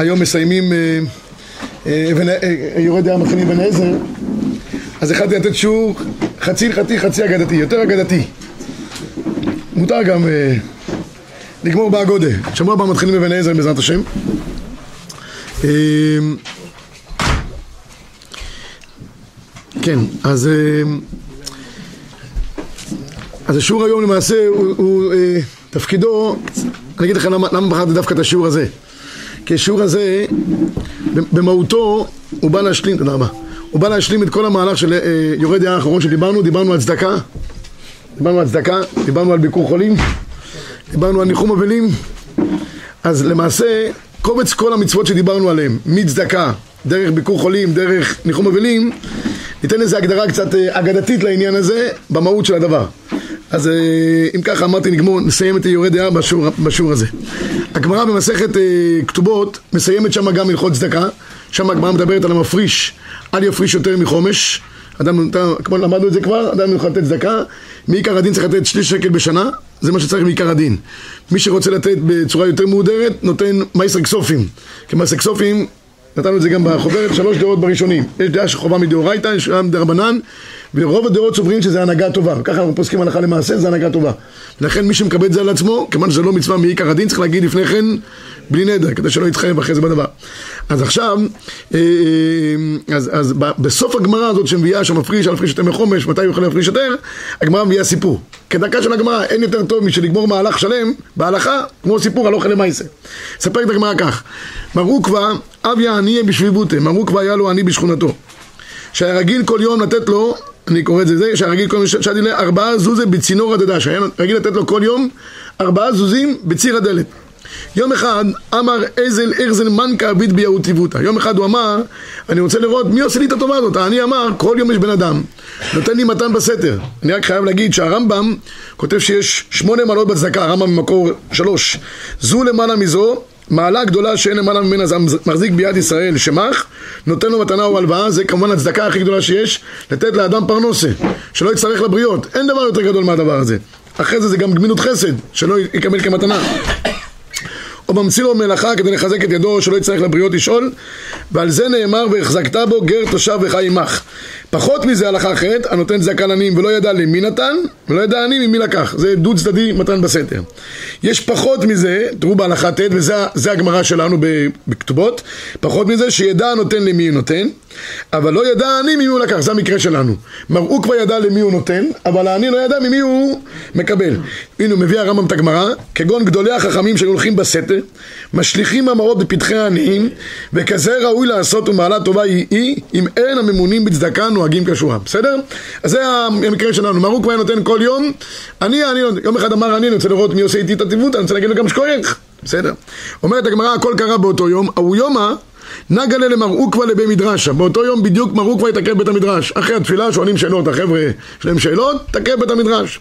היום מסיימים, אה, אה, אה, יורד ים מתחילים אבן עזר, אז החלטתי לתת שיעור חצי הלכתי, חצי אגדתי, יותר אגדתי. מותר גם לגמור באגודה. שבוע הבא מתחילים אבן עזר בעזרת השם. כן, אז, אז השיעור היום למעשה הוא, הוא תפקידו, אני אגיד לך למה, למה בחרתי דווקא את השיעור הזה. כי השיעור הזה, במהותו, הוא בא להשלים, תודה רבה, הוא בא להשלים את כל המהלך של אה, יורד ים האחרון שדיברנו, דיברנו על צדקה, דיברנו על צדקה, דיברנו על ביקור חולים, דיברנו על ניחום אבלים, אז למעשה קובץ כל המצוות שדיברנו עליהן, מצדקה, דרך ביקור חולים, דרך ניחום אבלים, ניתן איזה הגדרה קצת אה, אגדתית לעניין הזה, במהות של הדבר. אז אה, אם ככה אמרתי נגמור, נסיים את יורד דעה בשיעור, בשיעור הזה. הגמרא במסכת אה, כתובות מסיימת שם גם הלכות צדקה, שם הגמרא מדברת על המפריש, אל יפריש יותר מחומש, אדם, כמו למדנו את זה כבר, אדם יכול לתת צדקה, מעיקר הדין צריך לתת שליש שקל בשנה, זה מה שצריך מעיקר הדין. מי שרוצה לתת בצורה יותר מהודרת, נותן מייסר כסופים. כי מייסר כסופים, נתנו את זה גם בחוברת, שלוש דעות בראשונים. יש דעה שחובה מדאורייתא, יש דעה מדרבנן, ורוב הדעות סוברים שזה הנהגה טובה. ככה אנחנו פוסקים הלכה למעשה, זה הנהגה טובה. לכן מי שמקבל את זה על עצמו, כיוון שזה לא מצווה מעיקר הדין, צריך להגיד לפני כן בלי נדר, כדי שלא יתחייב אחרי זה בדבר. אז עכשיו, אה, אז, אז ב- בסוף הגמרא הזאת שמביאה שמפריש, על הפריש יותר מחומש, מתי הוא יכול להפריש יותר, הגמרא מביאה סיפור. כדרכה של הגמרא, אין יותר טוב משל לגמור מהלך שלם בהלכה, כמו סיפור על אוכל למעשה. את הגמרא כך, מר עוקבא, אביה ענייה בשביבותה, מר עוקבא היה לו עני בשכונתו. שהיה רגיל כל יום לתת לו, אני קורא את זה, זה שהיה רגיל כל יום, לה ארבעה זוזי בצינור הדדה, שהיה רגיל לתת לו כל יום ארבעה זוזים בציר הדלת. יום אחד אמר איזל ארזל מנקה ביט ביהוטיבותא. יום אחד הוא אמר, אני רוצה לראות מי עושה לי את הטובה הזאת. אני אמר, כל יום יש בן אדם, נותן לי מתן בסתר. אני רק חייב להגיד שהרמב"ם כותב שיש שמונה מעלות בצדקה, הרמב"ם במקור שלוש. זו למעלה מזו, מעלה גדולה שאין למעלה ממנה זה מחזיק ביד ישראל שמח, נותן לו מתנה או הלוואה, זה כמובן הצדקה הכי גדולה שיש, לתת לאדם פרנוסה, שלא יצטרך לבריות, אין דבר יותר גדול מהדבר הזה. אחרי זה זה גם גמילות חסד, שלא יקבל כמתנה. או ממציא לו מלאכה כדי לחזק את ידו שלא יצטרך לבריות לשאול? ועל זה נאמר והחזקת בו גר תושב וחי עמך פחות מזה הלכה אחרת הנותן צדקה לעניים ולא ידע למי נתן ולא ידע עני ממי לקח. זה דו צדדי מתן בסתר. יש פחות מזה תראו בהלכה ט' וזה זה הגמרא שלנו בכתובות פחות מזה שידע הנותן למי הוא נותן אבל לא ידע העני ממי הוא לקח. זה המקרה שלנו. הוא כבר ידע למי הוא נותן אבל העני לא ידע ממי הוא מקבל. הנה מביא הרמב"ם את הגמרא כגון גדולי החכמים שהולכים בסתר משליכים המעות בפתחי העניים וכזה ראוי לעשות ומעלה טובה היא, היא אם אין הממונים בצדקה נוהגים כשורה בסדר? אז זה המקרה שלנו מרוק כבר נותן כל יום אני, אני, יום אחד אמר אני, אני רוצה לראות מי עושה איתי את הטיבות אני רוצה להגיד לו גם שכוייך בסדר? אומרת הגמרא הכל קרה באותו יום ההוא יומא נגלה למר עוקווה לבי מדרשה באותו יום בדיוק מר עוקווה יתעכב בית המדרש. אחרי התפילה שואלים שאלות החבר'ה יש להם שאלות? תעכב בית המדרש.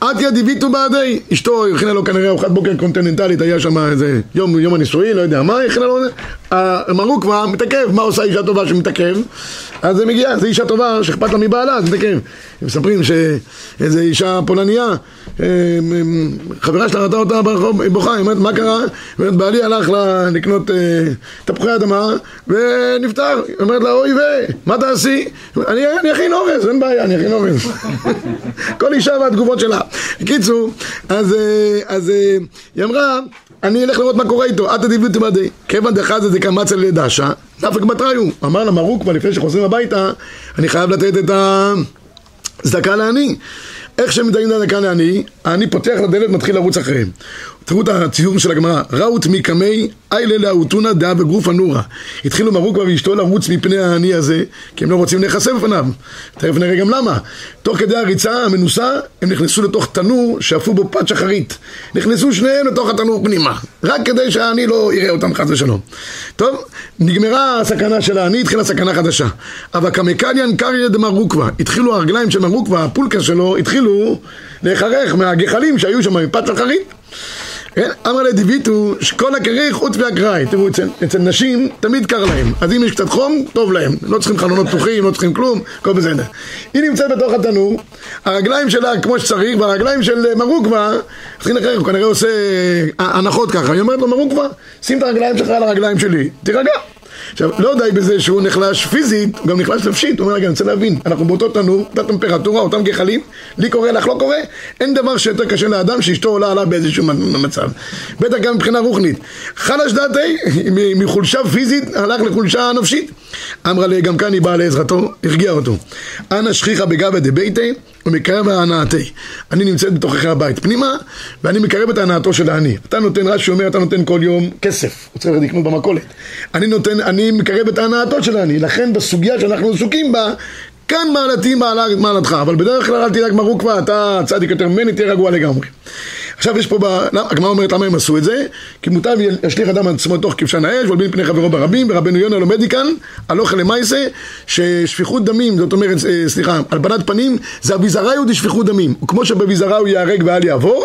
עטיה דיוויתו בעדי? אשתו הכינה לו כנראה ארוחת בוקר קונטיננטלית היה שם איזה יום, יום הנישואין לא יודע מה הכינה לו מר עוקווה מתעכב. מה עושה אישה טובה שמתעכב? אז זה מגיע זה אישה טובה שאכפת לה מבעלה אז מתעכב מספרים שאיזה אישה פולניה חברה שלה ראתה אותה ברחוב בוכה היא אומרת מה קרה? היא אומרת בעלי הלך לקנות תפוחי אדמה ונפטר, היא אומרת לה אוי ו... מה תעשי? אני, אני אכין אורז, אין בעיה, אני אכין אורז. כל אישה והתגובות שלה. בקיצור, אז, אז היא אמרה אני אלך לראות מה קורה איתו, את תדיבות מדי כיוון דחז זה קמצא לדשה דפק בתריו אמר לה מרוק כבר לפני שחוזרים הביתה אני חייב לתת את הצדקה לעני איך שהם מדעים דקה לעני, העני פותח לדלת מתחיל לרוץ אחריהם. תראו את הציור של הגמרא, ראות מקמי איילה לאותונה דעה בגוף הנורה. התחילו מרוקווה ואשתו לרוץ מפני העני הזה, כי הם לא רוצים להיחשף בפניו. תכף נראה גם למה. תוך כדי הריצה המנוסה, הם נכנסו לתוך תנור שאפו בו פת שחרית. נכנסו שניהם לתוך התנור פנימה, רק כדי שהעני לא יראה אותם חס ושלום. טוב, נגמרה הסכנה של העני, התחילה סכנה חדשה. אבל כמקליאן קריא דמרוקווה, התחילו הרגליים של מרוקווה, הפולקה שלו, התחילו להיחרך מהגחלים שהיו שם מפת שחרית. כן? אמר לדיביטו, שכל הכריך חוץ מהקראי. תראו, אצל, אצל נשים תמיד קר להם. אז אם יש קצת חום, טוב להם. לא צריכים חלונות פתוחים, לא צריכים כלום, הכל בסדר. היא נמצאת בתוך התנור, הרגליים שלה כמו שצריך, והרגליים של מרוקווה, צריכים לחייך, הוא כנראה עושה הנחות ככה. היא אומרת לו, מרוקווה, שים את הרגליים שלך על הרגליים שלי, תירגע. עכשיו, לא די בזה שהוא נחלש פיזית, הוא גם נחלש נפשית. הוא אומר, רגע, אני רוצה להבין, אנחנו באותו תנור, אותה טמפרטורה, אותם גחלים, לי קורה, לך לא קורה, אין דבר שיותר קשה לאדם שאשתו עולה עליו באיזשהו מצב. בטח גם מבחינה רוחנית. חלש דעתי, מחולשה פיזית, הלך לחולשה נפשית. אמרה לי, גם כאן היא באה לעזרתו, הרגיעה אותו. אנא שכיחא בגבא דביתי ומקרב ההנאתי. אני נמצאת בתוכך הבית פנימה, ואני מקרב את ההנאתו של העני. אתה נותן, רש"י אומר, אתה נותן כל יום כסף, הוא צריך לקנות במכולת. אני נותן, אני מקרב את ההנאתו של העני. לכן בסוגיה שאנחנו עסוקים בה, כאן מעלתי מעלתך, אבל בדרך כלל אל תדאג מרוקווה, אתה צדיק יותר ממני, תהיה רגוע לגמרי. עכשיו יש פה, הגמרא אומרת למה הם עשו את זה? כי מוטב ישליך אדם עצמו לתוך כבשן האש ולבין פני חברו ברבים ורבנו יונה לומד מכאן הלוך למעשה ששפיכות דמים זאת אומרת אה, סליחה הלבנת פנים זה אביזריו דשפיכות דמים. כמו שבאביזריו ייהרג ואל יעבור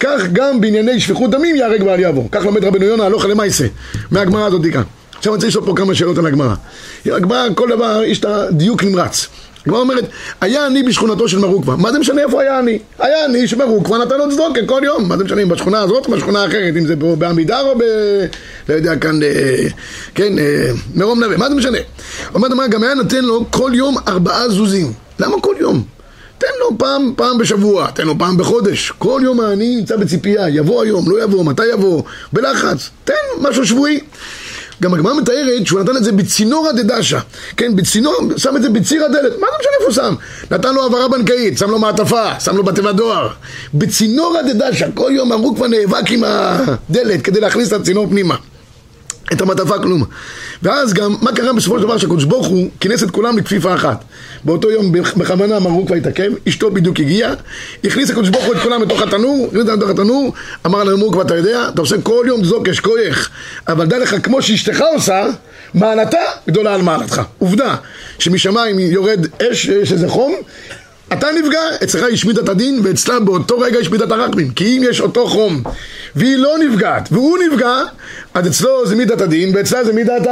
כך גם בענייני שפיכות דמים ייהרג ואל יעבור. כך לומד רבנו יונה הלוך למעשה מהגמרא הזאת כאן. עכשיו אני רוצה לשאול פה כמה שאלות על הגמרא. הגמרא כל דבר יש את הדיוק נמרץ הגמרא אומרת, היה אני בשכונתו של מרוקווה. מה זה משנה איפה היה אני? היה אני שמרוקווה נתן לו צדוקה כל יום. מה זה משנה אם בשכונה הזאת או בשכונה אחרת, אם זה בעמידר או ב... לא יודע, כאן, אה, כן, אה, מרום נווה, מה זה משנה? אומרת הגמרא, גם היה נותן לו כל יום ארבעה זוזים. למה כל יום? תן לו פעם, פעם בשבוע, תן לו פעם בחודש. כל יום העני נמצא בציפייה, יבוא היום, לא יבוא, מתי יבוא, בלחץ. תן משהו שבועי. גם הגמרא מתארת שהוא נתן את זה בצינורא דדשא, כן, בצינור, שם את זה בציר הדלת, מה זה משנה איפה הוא שם? נתן לו העברה בנקאית, שם לו מעטפה, שם לו בתיבת דואר. בצינורא דדשא, כל יום הרוג כבר נאבק עם הדלת כדי להכניס את הצינור פנימה. את המעטפה כלום. ואז גם, מה קרה בסופו של דבר שהקדוש ברוך הוא כינס את כולם לכפיפה אחת. באותו יום בכוונה מרוק כבר התעכב, אשתו בדיוק הגיעה, הכניס הקדוש ברוך הוא את כולם לתוך התנור, הכניס אותם לתוך התנור, אמר להם מרוק ואתה יודע, אתה עושה כל יום זוק יש כויך, אבל דע לך, כמו שאשתך עושה, מעלתה גדולה על מעלתך. עובדה, שמשמיים יורד אש, יש איזה חום, אתה נפגע, אצלך השמיד את הדין, ואצלה באותו רגע השמיד את הרחמים. כי אם יש אותו חום, והיא לא נפגעת, והוא נפגע, אז אצלו זה מידת הדין, ואצלה זה מידת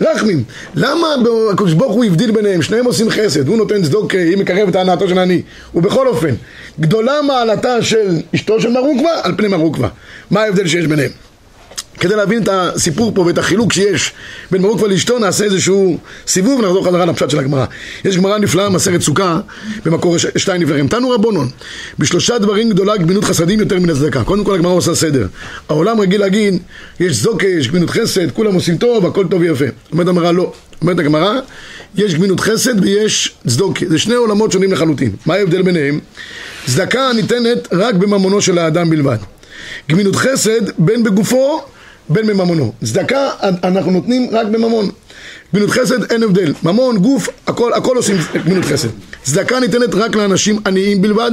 הרחמים. למה הקדוש ברוך הוא הבדיל ביניהם? שניהם עושים חסד, הוא נותן צדוק, היא מקרבת את ההנאתו של העני. ובכל אופן, גדולה מעלתה של אשתו של מרוקווה על פני מרוקווה. מה ההבדל שיש ביניהם? כדי להבין את הסיפור פה ואת החילוק שיש בין מרוקווה לאשתו נעשה איזשהו סיבוב ונחזור חזרה לפשט של הגמרא. יש גמרא נפלאה, מסכת סוכה במקור שתיים נפלאים תנו רבונון בשלושה דברים גדולה גמינות חסדים יותר מן הצדקה. קודם כל הגמרא עושה סדר. העולם רגיל להגיד יש זוקה, יש גמינות חסד, כולם עושים טוב, הכל טוב ויפה. אומרת הגמרא לא, אומרת הגמרא יש גמינות חסד ויש צדוקה זה שני עולמות שונים לחלוטין. מה ההבדל ביניהם? צדקה ניתנת רק בממונו של האדם בלבד. גמינות חסד בין בגופו בין מממונו. צדקה אנחנו נותנים רק בממון. גמילות חסד אין הבדל. ממון, גוף, הכל, הכל עושים גמילות חסד. צדקה ניתנת רק לאנשים עניים בלבד,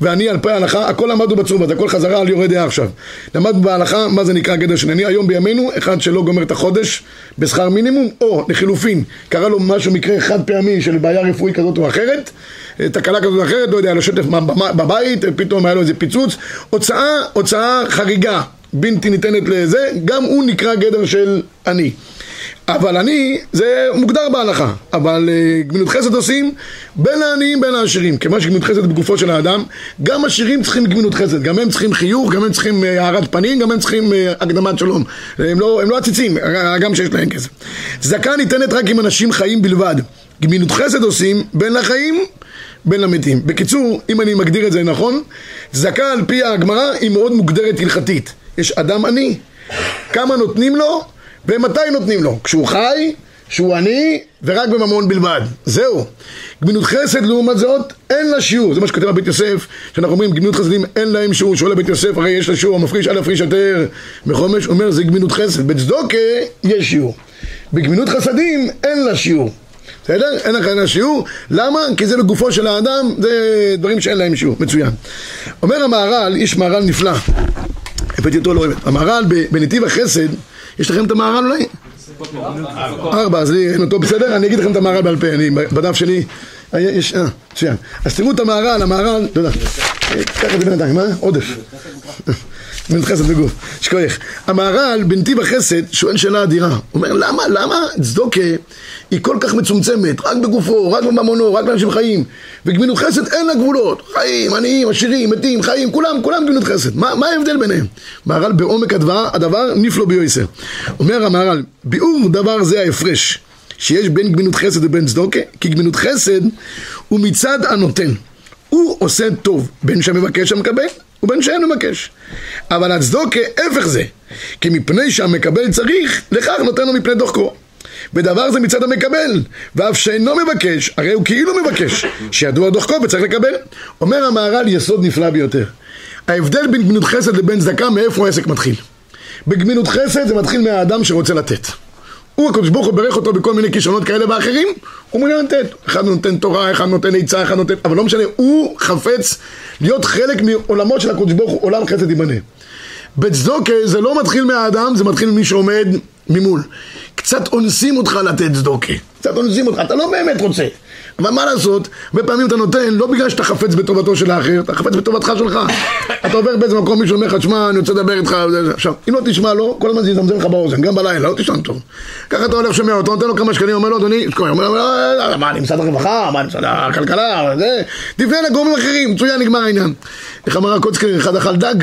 ואני על פי ההלכה, הכל למדנו בצורת, הכל חזרה על יורד דעה עכשיו. למדנו בהלכה מה זה נקרא גדר של עני. היום בימינו, אחד שלא גומר את החודש בשכר מינימום, או לחילופין, קרה לו משהו, מקרה חד פעמי של בעיה רפואית כזאת או אחרת, תקלה כזאת או אחרת, לא יודע, היה לו שטף בבית, פתאום היה לו איזה פיצוץ, הוצאה, הוצאה חריגה. בלתי ניתנת לזה, גם הוא נקרא גדר של עני. אבל עני זה מוגדר בהלכה, אבל uh, גמילות חסד עושים בין העניים בין העשירים. כיוון שגמילות חסד בגופו של האדם, גם עשירים צריכים גמילות חסד, גם הם צריכים חיוך, גם הם צריכים אה, הארת uh, פנים, גם הם צריכים uh, הקדמת שלום. הם לא, הם לא עציצים, גם שיש להם כסף. צדקה ניתנת רק עם אנשים חיים בלבד. גמילות חסד עושים בין לחיים בין למתים. בקיצור, אם אני מגדיר את זה נכון, צדקה על פי הגמרא היא מאוד מוגדרת הלכתית. יש אדם עני, כמה נותנים לו ומתי נותנים לו? כשהוא חי, כשהוא עני ורק בממון בלבד. זהו. גמינות חסד לעומת זאת אין לה שיעור. זה מה שכותב בבית יוסף, שאנחנו אומרים גמינות חסדים אין להם שיעור. שואל לבית יוסף הרי יש לה שיעור, המפריש אל הפריש יותר מחומש, אומר זה גמינות חסד. בצדוקה יש שיעור. בגמינות חסדים אין לה שיעור. בסדר? אין לך לה שיעור. למה? כי זה בגופו של האדם, זה דברים שאין להם שיעור. מצוין. אומר המהר"ל, איש מהר"ל נפלא. הבאתי אותו לא הבאת. המהר"ל בנתיב החסד, יש לכם את המהר"ל אולי? ארבע, אז אין אותו בסדר? אני אגיד לכם את המהר"ל בעל פה, אני בדף שלי יש, אה, מצוין. אז תראו את המהר"ל, המהר"ל, תודה. קח את זה בינתיים, מה? עודף. גמילות חסד בגוף, שכוח. המהר"ל בנתיב החסד שואל שאלה אדירה. הוא אומר, למה, למה צדוקה היא כל כך מצומצמת, רק בגופו, רק בממונו, רק לאנשים חיים. וגמילות חסד אין לה גבולות. חיים, עניים, עשירים, מתים, חיים, כולם, כולם גמילות חסד. מה, מה ההבדל ביניהם? מהר"ל בעומק הדבר, הדבר נפלא ביועסר. אומר המהר"ל, ביאור דבר זה ההפרש. שיש בין גמילות חסד ובין צדוקה, כי גמילות חסד הוא מצד הנותן. הוא עושה טוב, בין שהמבקש המקבל ובין שאין מבקש. אבל הצדוקה, הפך זה, כי מפני שהמקבל צריך, לכך נותן לו מפני דוחקו. ודבר זה מצד המקבל, ואף שאינו מבקש, הרי הוא כאילו מבקש, שידוע דוחקו וצריך לקבל. אומר המהר"ל יסוד נפלא ביותר. ההבדל בין גמילות חסד לבין צדקה, מאיפה העסק מתחיל. בגמילות חסד זה מתחיל מהאדם שרוצה לתת. הוא הקדוש ברוך הוא ברך אותו בכל מיני כישרונות כאלה ואחרים, הוא מעוניין לתת. אחד נותן תורה, אחד נותן עצה, אחד נותן... אבל לא משנה, הוא חפץ להיות חלק מעולמות של הקדוש ברוך הוא, עולם חסד ייבנה. בצדוקה זה לא מתחיל מהאדם, זה מתחיל ממי שעומד ממול. קצת אונסים אותך לתת צדוקה. קצת אונסים אותך, אתה לא באמת רוצה. אבל מה לעשות, הרבה פעמים אתה נותן לא בגלל שאתה חפץ בטובתו של האחר, אתה חפץ בטובתך שלך. אתה עובר באיזה מקום, מישהו אומר לך, שמע, אני רוצה לדבר איתך, עכשיו, אם לא תשמע לו, כל הזמן זה יזמזם לך באוזן, גם בלילה, לא תשען טוב. ככה אתה הולך, שומע אותו, נותן לו כמה שקלים, אומר לו, אדוני, לו, אה, אה, מה, אני משרד הרווחה, מה, אני משרד הכלכלה, תפנה לגורמים אחרים, מצוין, נגמר העניין. איך אמר הקוצקר, אחד אכל דג?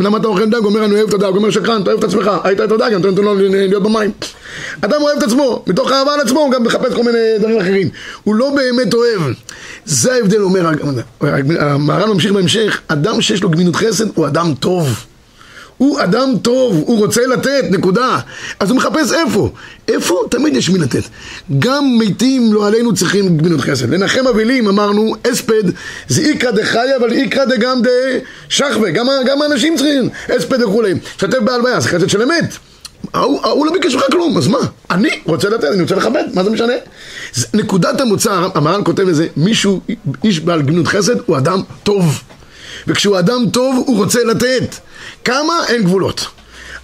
למה אתה אוכל דג? אומר, אני אוהב את הדג, אומר שקרן, אתה אוהב את עצמך, היית את הדג, אתה נותן לו להיות במים. אדם אוהב את עצמו, מתוך אהבה על עצמו הוא גם מחפש כל מיני דברים אחרים. הוא לא באמת אוהב. זה ההבדל, אומר המהר"ן ממשיך בהמשך, אדם שיש לו גמינות חסד הוא אדם טוב. הוא אדם טוב, הוא רוצה לתת, נקודה. אז הוא מחפש איפה. איפה? תמיד יש מי לתת. גם מתים לא עלינו צריכים גמינות חסד. לנחם אבלים אמרנו, אספד זה איקרא דחיה אבל איקרא דגם דשחווה. גם, גם האנשים צריכים אספד וכולי. שתף בהלוויה, זה חסד של אמת. ההוא לא ביקש ממך כלום, אז מה? אני רוצה לתת, אני רוצה לכבד, מה זה משנה? נקודת המוצא, המהר"ן כותב לזה, מישהו, איש בעל גמינות חסד, הוא אדם טוב. וכשהוא אדם טוב, הוא רוצה לתת. כמה? אין גבולות.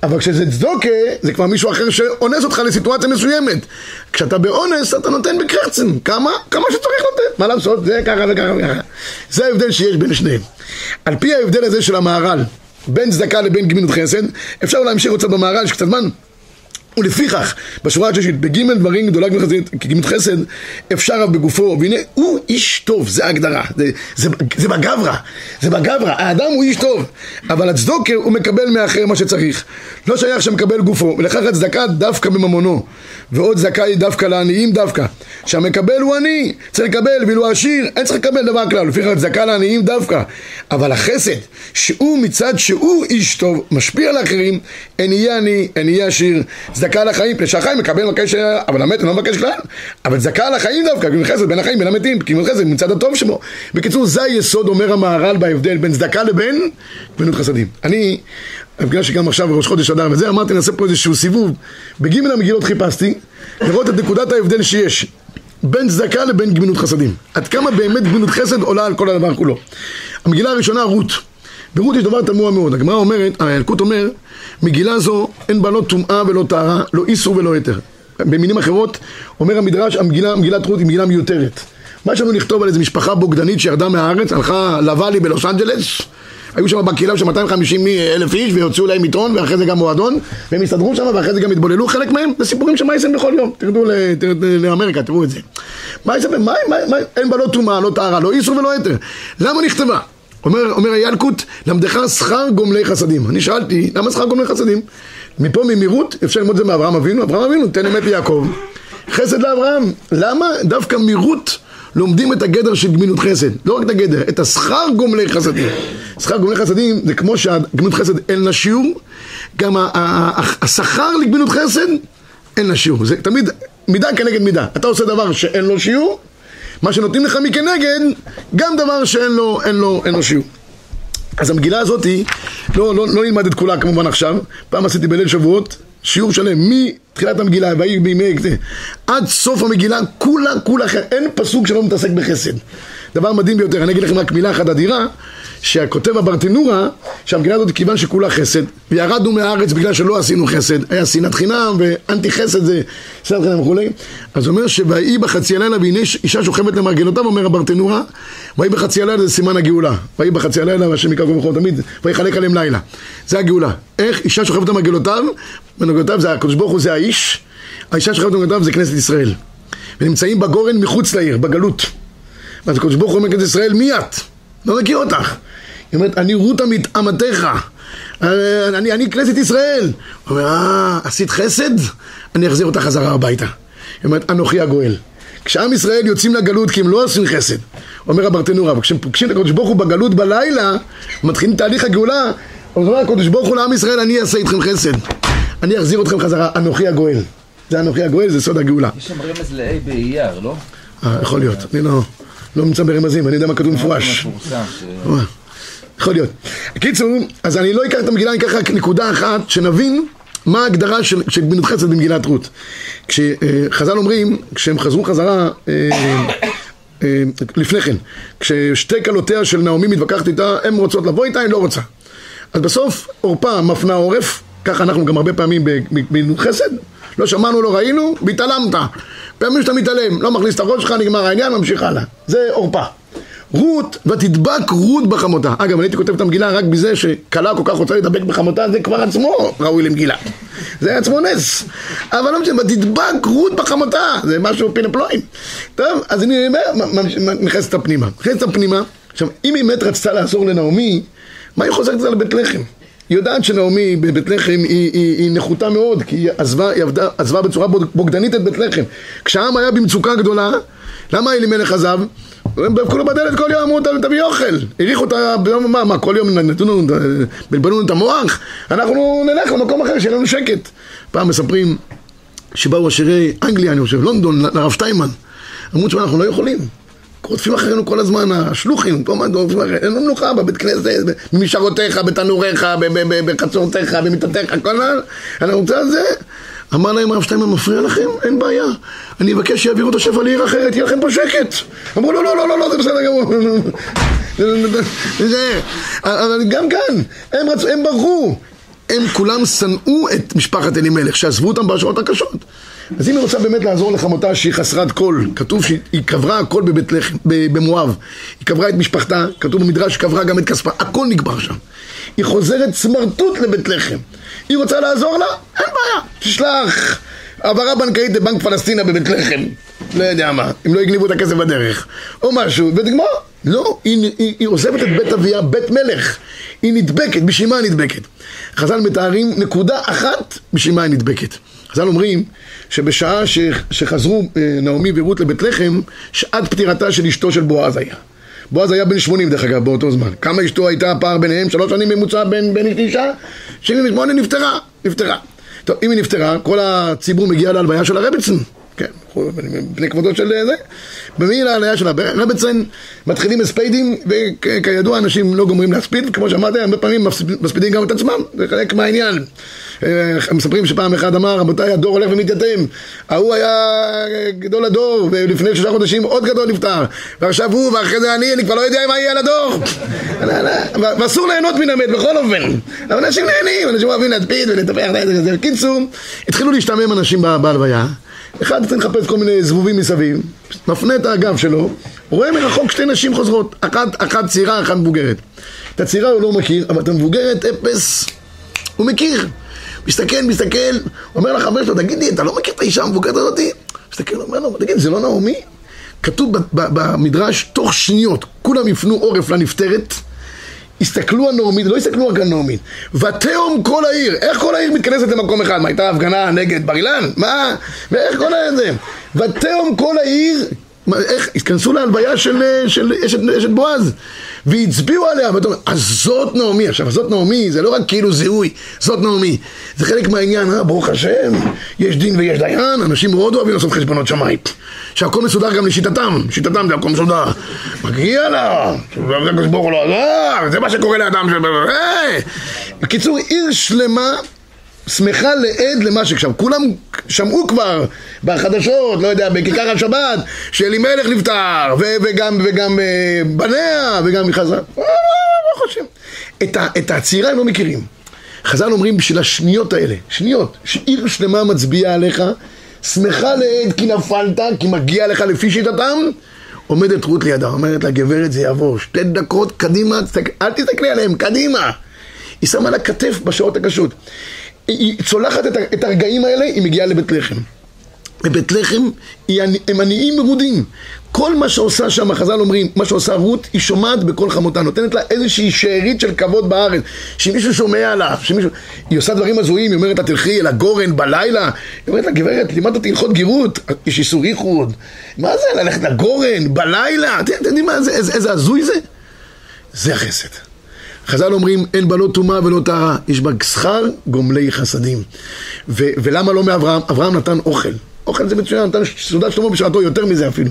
אבל כשזה צדוקה, זה כבר מישהו אחר שאונס אותך לסיטואציה מסוימת. כשאתה באונס, אתה נותן בקרצן. כמה? כמה שצריך לתת. מה לעשות? זה ככה וככה וככה. זה ההבדל שיש בין שניהם. על פי ההבדל הזה של המהר"ל, בין צדקה לבין גמילות חסד, אפשר להמשיך קצת במהר"ל, יש קצת זמן. ולפיכך, בשורה השלישית, בגימל דברים גדולה כגמילות חסד, אפשר רב בגופו, והנה, הוא איש טוב, זה ההגדרה, זה, זה, זה בגברא, זה בגברא, האדם הוא איש טוב, אבל הצדוקר הוא מקבל מאחר מה שצריך, לא שייך שמקבל גופו, ולכך הצדקה דווקא בממונו, ועוד היא דווקא לעניים דווקא, שהמקבל הוא עני, צריך לקבל, ואילו עשיר, אין צריך לקבל דבר כלל, לפיכך הצדקה לעניים דווקא, אבל החסד, שהוא מצד שהוא איש טוב, משפיע על האחרים, אין יהיה עני, אין יהיה עשיר, צדקה לחיים, פני שהחיים מקבל מבקש, אבל המת לא מבקש כלל. אבל צדקה לחיים דווקא, כי חסד בין החיים בין המתים, כי חסד מצד הטוב שבו. בקיצור, זה היסוד, אומר המהר"ל, בהבדל בין צדקה לבין גמילות חסדים. אני, בגלל שגם עכשיו ראש חודש אדר וזה, אמרתי נעשה פה איזשהו סיבוב. בגימל המגילות חיפשתי, לראות את נקודת ההבדל שיש. בין צדקה לבין גמילות חסדים. עד כמה באמת גמילות חסד עולה על כל הדבר כולו. המגילה הראשונה, רות. ברות יש דבר תמוה מאוד. הגמרא אומרת, האלקוט אומר, מגילה זו אין בה לא טומאה ולא טהרה, לא איסור ולא היתר. במילים אחרות, אומר המדרש, המגילה, מגילת רות היא מגילה מיותרת. מה יש לנו לכתוב על איזו משפחה בוגדנית שירדה מהארץ, הלכה לוואלי בלוס אנג'לס, היו שם בקהילה של 250 אלף איש והוציאו להם עיתון ואחרי זה גם מועדון והם הסתדרו שם ואחרי זה גם התבוללו חלק מהם זה סיפורים של מייסן בכל יום תרדו לאמריקה תראו את זה מה, אין בה לא טומאה, לא טהרה, לא איסור ולא היתר למה נכתבה? אומר, אומר הילקוט, למדך שכר גומלי חסדים. אני שאלתי, למה שכר גומלי חסדים? מפה ממהירות, אפשר ללמוד את זה מאברהם אבינו, אברהם אבינו, תן אמת ליעקב. חסד לאברהם. למה דווקא מהירות לומדים את הגדר של גמילות חסד? לא רק את הגדר, את השכר גומלי חסדים. שכר גומלי חסדים זה כמו שהגמילות חסד אין לה שיעור, גם השכר לגמילות חסד אין לה שיעור. זה תמיד מידה כנגד מידה. אתה עושה דבר שאין לו שיעור, מה שנותנים לך מכנגד, גם דבר שאין לו, אין לו, אין לו שיעור. אז המגילה הזאתי, לא, לא, לא נלמד את כולה כמובן עכשיו, פעם עשיתי בליל שבועות, שיעור שלם, מתחילת המגילה, ויהי בימי עד סוף המגילה, כולה, כולה, אין פסוק שלא מתעסק בחסד. דבר מדהים ביותר, אני אגיד לכם רק מילה אחת אדירה, שהכותב הברטנורה, שהמגילה הזאת כיוון שכולה חסד, וירדנו מהארץ בגלל שלא עשינו חסד, היה שנאת חינם ואנטי חסד זה שנאת חינם וכולי, אז אומר שויהי בחצי הלילה והנה אישה שוכבת למרגלותיו, אומר הברטנורה, ויהי בחצי הלילה זה סימן הגאולה, ויהי בחצי הלילה, והשם יקרא כל מקום תמיד, ויחלק עליהם לילה, זה הגאולה, איך אישה שוכבת למרגלותיו, מרגלותיו זה הקדוש ברוך הוא זה האיש, האישה שוכבת למרגלותיו זה כנסת ישראל, ונמצאים בגורן מחוץ לעיר, בגלות, ואז הקדוש ברוך הוא אומר כנסת ישראל מי את? לא מכיר אותך היא אומרת, אני רותה מתאמתך, אני, אני כנסת ישראל. הוא אומר, אה, עשית חסד? אני אחזיר אותך חזרה הביתה. היא אומרת, אנוכי הגואל. כשעם ישראל יוצאים לגלות כי הם לא עושים חסד, אומר הברטנורה, וכשהם פוגשים את הקדוש ברוך הוא בגלות בלילה, מתחילים תהליך הגאולה, הוא אומר הקדוש ברוך הוא לעם ישראל, אני אעשה איתכם חסד. אני אחזיר אתכם חזרה, אנוכי הגואל. זה אנוכי הגואל, זה סוד הגאולה. יש שם רמז ל-A באייר, לא? אה, יכול להיות, אני לא, לא נמצא ברמזים, אני יודע מה כתוב מפורש. יכול להיות. קיצור, אז אני לא אקח את המגילה, אני אקח רק נקודה אחת, שנבין מה ההגדרה של, של גמילות חסד במגילת רות. כשחז"ל אומרים, כשהם חזרו חזרה, אה, אה, לפני כן, כששתי כלותיה של נעמי מתווכחת איתה, הן רוצות לבוא איתה, היא לא רוצה. אז בסוף עורפה מפנה עורף, ככה אנחנו גם הרבה פעמים בגמילות חסד, לא שמענו, לא ראינו, והתעלמת. פעמים שאתה מתעלם, לא מכניס את הראש שלך, נגמר העניין, ממשיך הלאה. זה עורפה. רות, ותדבק רות בחמותה. אגב, אני הייתי כותב את המגילה רק בזה שכלה כל כך רוצה לדבק בחמותה, זה כבר עצמו ראוי למגילה. זה עצמו נס. אבל לא משנה, ותדבק רות בחמותה, זה משהו פינפלואים. טוב, אז אני אומר, נכנסת פנימה. נכנסת פנימה, עכשיו, אם היא באמת רצתה לעזור לנעמי, מה היא חוזרת לזה לבית לחם? היא יודעת שנעמי בבית לחם היא, היא, היא נחותה מאוד, כי היא עזבה, היא עבדה, עזבה בצורה בוגדנית את בית לחם. כשהעם היה במצוקה גדולה, למה אלימלך עזב? דפקו לו בדלת כל יום, אמרו תביא אוכל. הריחו אותה, מה, מה, כל יום נתנו לנו, בלבלו לנו את המוח? אנחנו נלך למקום אחר, שיהיה לנו שקט. פעם מספרים שבאו עשירי אנגליה, אני חושב, לונדון, לרב שטיימן. אמרו, תשמע, אנחנו לא יכולים. רודפים אחרינו כל הזמן, השלוחים, כל הזמן רודפים אחרינו, אין לנו מנוחה בבית כנסת, במשערותיך, בתנוריך, בחצורותיך, במיטתך, כל הזמן, אנחנו רוצה את זה. אמר להם הרב שטיינמן, מפריע לכם? אין בעיה. אני אבקש שיעבירו את השפע לעיר אחרת, יהיה לכם פה שקט. אמרו, לא, לא, לא, לא, לא, זה בסדר גמור. אבל גם כאן, הם, הם ברחו. הם כולם שנאו את משפחת אלימלך, שעזבו אותם בשעות הקשות. אז אם היא רוצה באמת לעזור לחמותה שהיא חסרת קול, כתוב שהיא קברה הכל בבית לחם, במואב. היא קברה את משפחתה, כתוב במדרש שקברה גם את כספה, הכל נקבר שם. היא חוזרת סמרטוט לבית לחם. היא רוצה לעזור לה? אין בעיה. תשלח העברה בנקאית לבנק פלסטינה בבית לחם. לא יודע מה, אם לא הגניבו את הכסף בדרך. או משהו, ותגמור. לא, היא, היא, היא עוזבת את בית אביה, בית מלך. היא נדבקת, בשביל מה היא נדבקת? חז"ל מתארים נקודה אחת בשביל מה היא נדבקת. חז"ל אומרים שבשעה ש, שחזרו אה, נעמי ורות לבית לחם, שעת פטירתה של אשתו של בועז היה. בועז היה בן 80 דרך אגב באותו זמן. כמה אשתו הייתה הפער ביניהם? שלוש שנים ממוצע בין, בין אישה? 78 נפטרה, נפטרה. טוב, אם היא נפטרה, כל הציבור מגיע להלוויה של הרבצן. כן, בני כבודו של זה. במי להלוויה של הרבצן מתחילים הספיידים, וכידוע אנשים לא גומרים להספיד, כמו שאמרתי, הרבה פעמים מספידים גם את עצמם, זה חלק מהעניין. אה, מספרים שפעם אחד אמר, רבותיי, הדור הולך ומתייתם. ההוא היה גדול הדור, ולפני שלושה חודשים עוד גדול נפטר. ועכשיו הוא, ואחרי זה אני, אני כבר לא יודע מה יהיה על הדור. ואסור ליהנות מן המת בכל אופן. אבל אנשים נהנים, אנשים אוהבים להדפיד ולטפח. בקיצור, התחילו להשתמם אנשים בהלוויה. אחד צריך לחפש כל מיני זבובים מסביב, מפנה את הגב שלו, רואה מרחוק שתי נשים חוזרות, אחת, אחת צעירה, אחת מבוגרת. את הצעירה הוא לא מכיר, אבל את המבוגרת, אפס, הוא מכיר. מסתכל, מסתכל, אומר לחבר שלו, תגיד לי, אתה לא מכיר את האישה המבוגרת הזאתי? מסתכל, אומר לו, תגיד, זה לא נעמי? כתוב במדרש, תוך שניות, כולם יפנו עורף לנפטרת, הסתכלו על נעמית, לא הסתכלו רק על נעמית, ותהום כל העיר, איך כל העיר מתכנסת למקום אחד? מה, הייתה הפגנה נגד בר אילן? מה? ואיך כל הזה? ותהום כל העיר, איך, התכנסו להלוויה של, אשת, אשת בועז והצביעו עליה, ואתה אומר, אז זאת נעמי, עכשיו זאת נעמי זה לא רק כאילו זיהוי, זאת נעמי, זה חלק מהעניין, אה, ברוך השם, יש דין ויש דיין, אנשים מאוד אוהבים לעשות חשבונות שמיים, שהכל מסודר גם לשיטתם, שיטתם זה הכל מסודר, מגיע לה, זה מה שקורה לאדם, בקיצור, עיר שלמה שמחה לעד למה ששם. כולם שמעו כבר בחדשות, לא יודע, בכיכר השבת, שאלימלך נפטר, ו- וגם, וגם אה, בניה, וגם חזר. מה חושבים? את, ה- את העצירה הם לא מכירים. חז"ל אומרים בשביל השניות האלה, שניות, שעיר שלמה מצביעה עליך, שמחה לעד כי נפלת, כי מגיע לך לפי שיטתם, עומדת רות לידה, אומרת לה, גברת זה יעבור, שתי דקות קדימה, אל תסתכלי עליהם, קדימה. היא שמה לה כתף בשעות הקשות. היא צולחת את, הרגעים האלה, היא מגיעה לבית לחם. בבית לחם הם עניים מרודים. כל מה שעושה שם, חז"ל אומרים, מה שעושה רות, היא שומעת בכל חמותה, נותנת לה איזושהי שארית של כבוד בארץ, שמישהו שומע עליו, שמישהו... היא עושה דברים הזויים, היא אומרת לה, תלכי אל הגורן בלילה, היא אומרת לה, גברת, לימדת אותי הלכות גירות, יש איסור ייחוד, מה זה, ללכת לגורן, בלילה, אתם יודעים מה, איזה הזוי זה? זה החסד. חז"ל אומרים, אין בה לא טומאה ולא טהרה, יש בה שכר גומלי חסדים. ו- ולמה לא מאברהם? אברהם נתן אוכל. אוכל זה מצוין, נתן סעודת שלמה בשעתו, יותר מזה אפילו.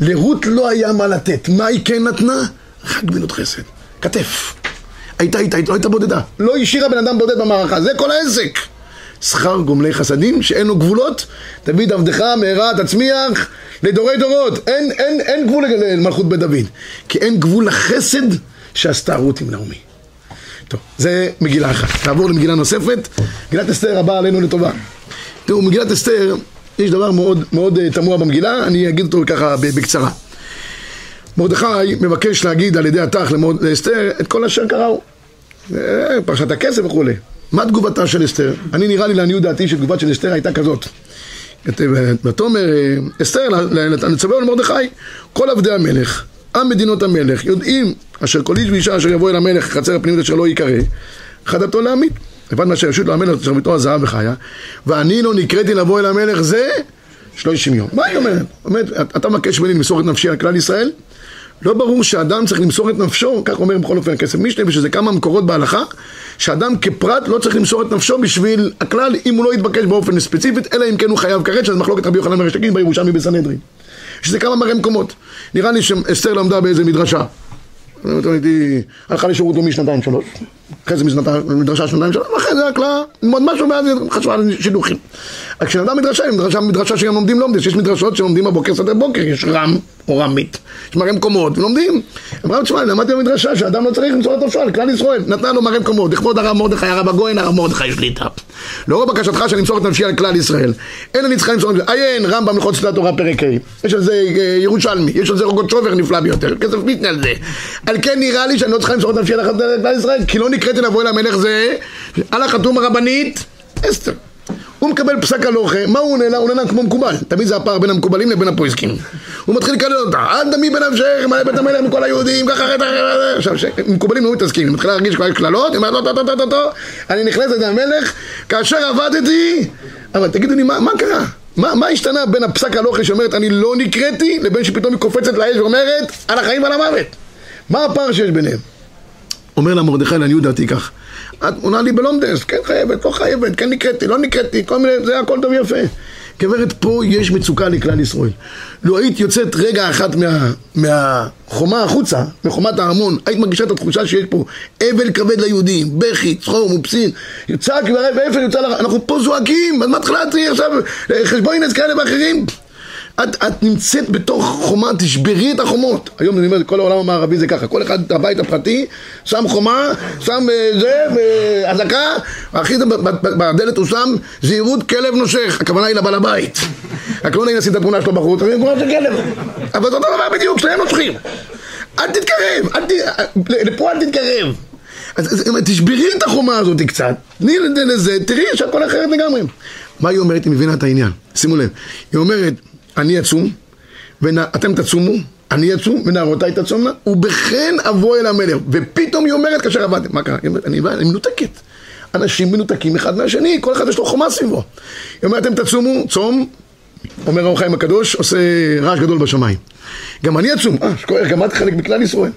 לרות לא היה מה לתת. מה היא כן נתנה? רק גמילות חסד. כתף. הייתה איתה, לא הייתה בודדה. לא השאירה בן אדם בודד במערכה, זה כל העסק. שכר גומלי חסדים שאין לו גבולות, תביא עבדך מהרה תצמיח לדורי דורות. אין, אין, אין גבול למלכות בית דוד. כי אין גבול לחסד שעשתה רות עם נעמי. טוב, זה מגילה אחת. נעבור למגילה נוספת. מגילת אסתר הבאה עלינו לטובה. תראו, מגילת אסתר, יש דבר מאוד, מאוד uh, תמוה במגילה, אני אגיד אותו ככה בקצרה. מרדכי מבקש להגיד על ידי התח לאסתר את כל אשר קראו. אה, פרשת הכסף וכולי. מה תגובתה של אסתר? אני נראה לי לעניות דעתי שתגובת של אסתר הייתה כזאת. ותאמר אה, אסתר, נצווה למרדכי, כל עבדי המלך עם מדינות המלך יודעים אשר כל איש ואישה אשר יבוא אל המלך חצר הפנימית אשר לא ייקרא חדתו להמית לבד מאשר ישות לו המלך אשר ביתו הזהב וחיה ואני לא נקראתי לבוא אל המלך זה שלושים יום מה היא אומרת? אומרת אתה מבקש ממני למסור את נפשי על כלל ישראל? לא ברור שאדם צריך למסור את נפשו, כך אומר בכל אופן הכסף משנה, ושזה כמה מקורות בהלכה, שאדם כפרט לא צריך למסור את נפשו בשביל הכלל אם הוא לא יתבקש באופן ספציפית, אלא אם כן הוא חייב כרת, שזה מחלוקת רבי יוחנן מרשתקין בירושלמי בסנהדרין. שזה כמה מראה מקומות. נראה לי שאסתר למדה באיזה מדרשה. הלכה לשירות לאומי שנתיים שלוש, אחרי זה מדרשה שנתיים שלוש, ואחרי זה הקלעה, ללמוד משהו, ואז חשבה על שידוכים. רק כשנדע מדרשה, היא מדרשה, מדרשה שגם לומדים לומדים, יש מדרשות שלומדים בבוקר סדר בוקר, יש רם או רמית, יש מראה מקומות, ולומדים. אמרה, תשמע, למדתי במדרשה שאדם לא צריך למסור את נפשו על כלל ישראל, נתנה לו מראה מקומות, לכבוד הרב מרדכי, הרב הגויין, הרב מרדכי שליטה. לאור בקשתך שאני אמסור את נפשי על כלל ישראל. אין אני צריכה למסור את נפשי. עיין, רמב"ם הלכות סתירת תורה פרק ה', יש על זה אה, ירושלמי, יש על זה רוגות שובר נפלא ביותר, כסף מיתנה על זה. על כן נראה לי שאני לא צריכה למסור את נפשי על כלל ישראל, כי לא נקראתי לבוא אל המלך זה, על החתום הרבנית, אסתר. הוא מקבל פסק הלוכה, מה הוא עונה לה? הוא עונה לה כמו מקובל. תמיד זה הפער בין המקובלים לבין הפויסקים. הוא מתחיל לקלל אותה, אל דמי בנפשך, מעלה בית המלך מכל היהודים, ככה אחרת, עכשיו, מקובלים לא מתעסקים, היא מתחילה להרגיש כבר קללות, היא אומרת, לא, לא, לא, לא, אני נכנסת למלך, כאשר עבדתי, אבל תגידו לי, מה קרה? מה, מה השתנה בין הפסק הלוכה שאומרת אני לא נקראתי, לבין שפתאום היא קופצת לאש ואומרת על החיים ועל המוות? מה הפער שיש ביניהם? אומר לה מרדכי לעניות דעתי כך את עונה לי בלומדס, כן חייבת, לא חייבת, כן נקראתי, לא נקראתי, כל מיני, זה הכל טוב ויפה. גברת, פה יש מצוקה לכלל ישראל. לו היית יוצאת רגע אחת מה, מהחומה החוצה, מחומת הארמון, היית מרגישה את התחושה שיש פה אבל כבד ליהודים, בכי, צחור, מופסין, צעק ואיפה יוצא לך, אנחנו פה זועקים, אז מה תראי עכשיו חשבון כאלה ואחרים? את, את נמצאת בתוך חומה, תשברי את החומות. היום אני אומר, כל העולם המערבי זה ככה, כל אחד, הבית הפרטי, שם חומה, שם אה, זה, אזעקה, ואחרי זה בדלת הוא שם זהירות כלב נושך, הכוונה היא לבעל הבית. רק לא נעים לשים את התמונה שלו בחוץ, תמונה של כלב. אבל זה אותו דבר בדיוק, שניהם נושכים. אל תתקרב, אל ת... לפה אל תתקרב. אז תשברי את החומה הזאת קצת, תני לזה, תראי שהכל אחרת לגמרי. מה היא אומרת? היא מבינה את העניין. שימו לב. היא אומרת... אני אצום, ואתם תצומו, אני אצום, ונערותיי תצומנה, ובכן אבוא אל המלך. ופתאום היא אומרת כאשר עבדתי, מה קרה? היא אומרת, אני, אני מנותקת. אנשים מנותקים אחד מהשני, כל אחד יש לו חומה סביבו. היא אומרת, אתם תצומו, צום, אומר הרב חיים הקדוש, עושה רעש גדול בשמיים. גם אני אצום, אה, גם את חלק מכלל ישראל.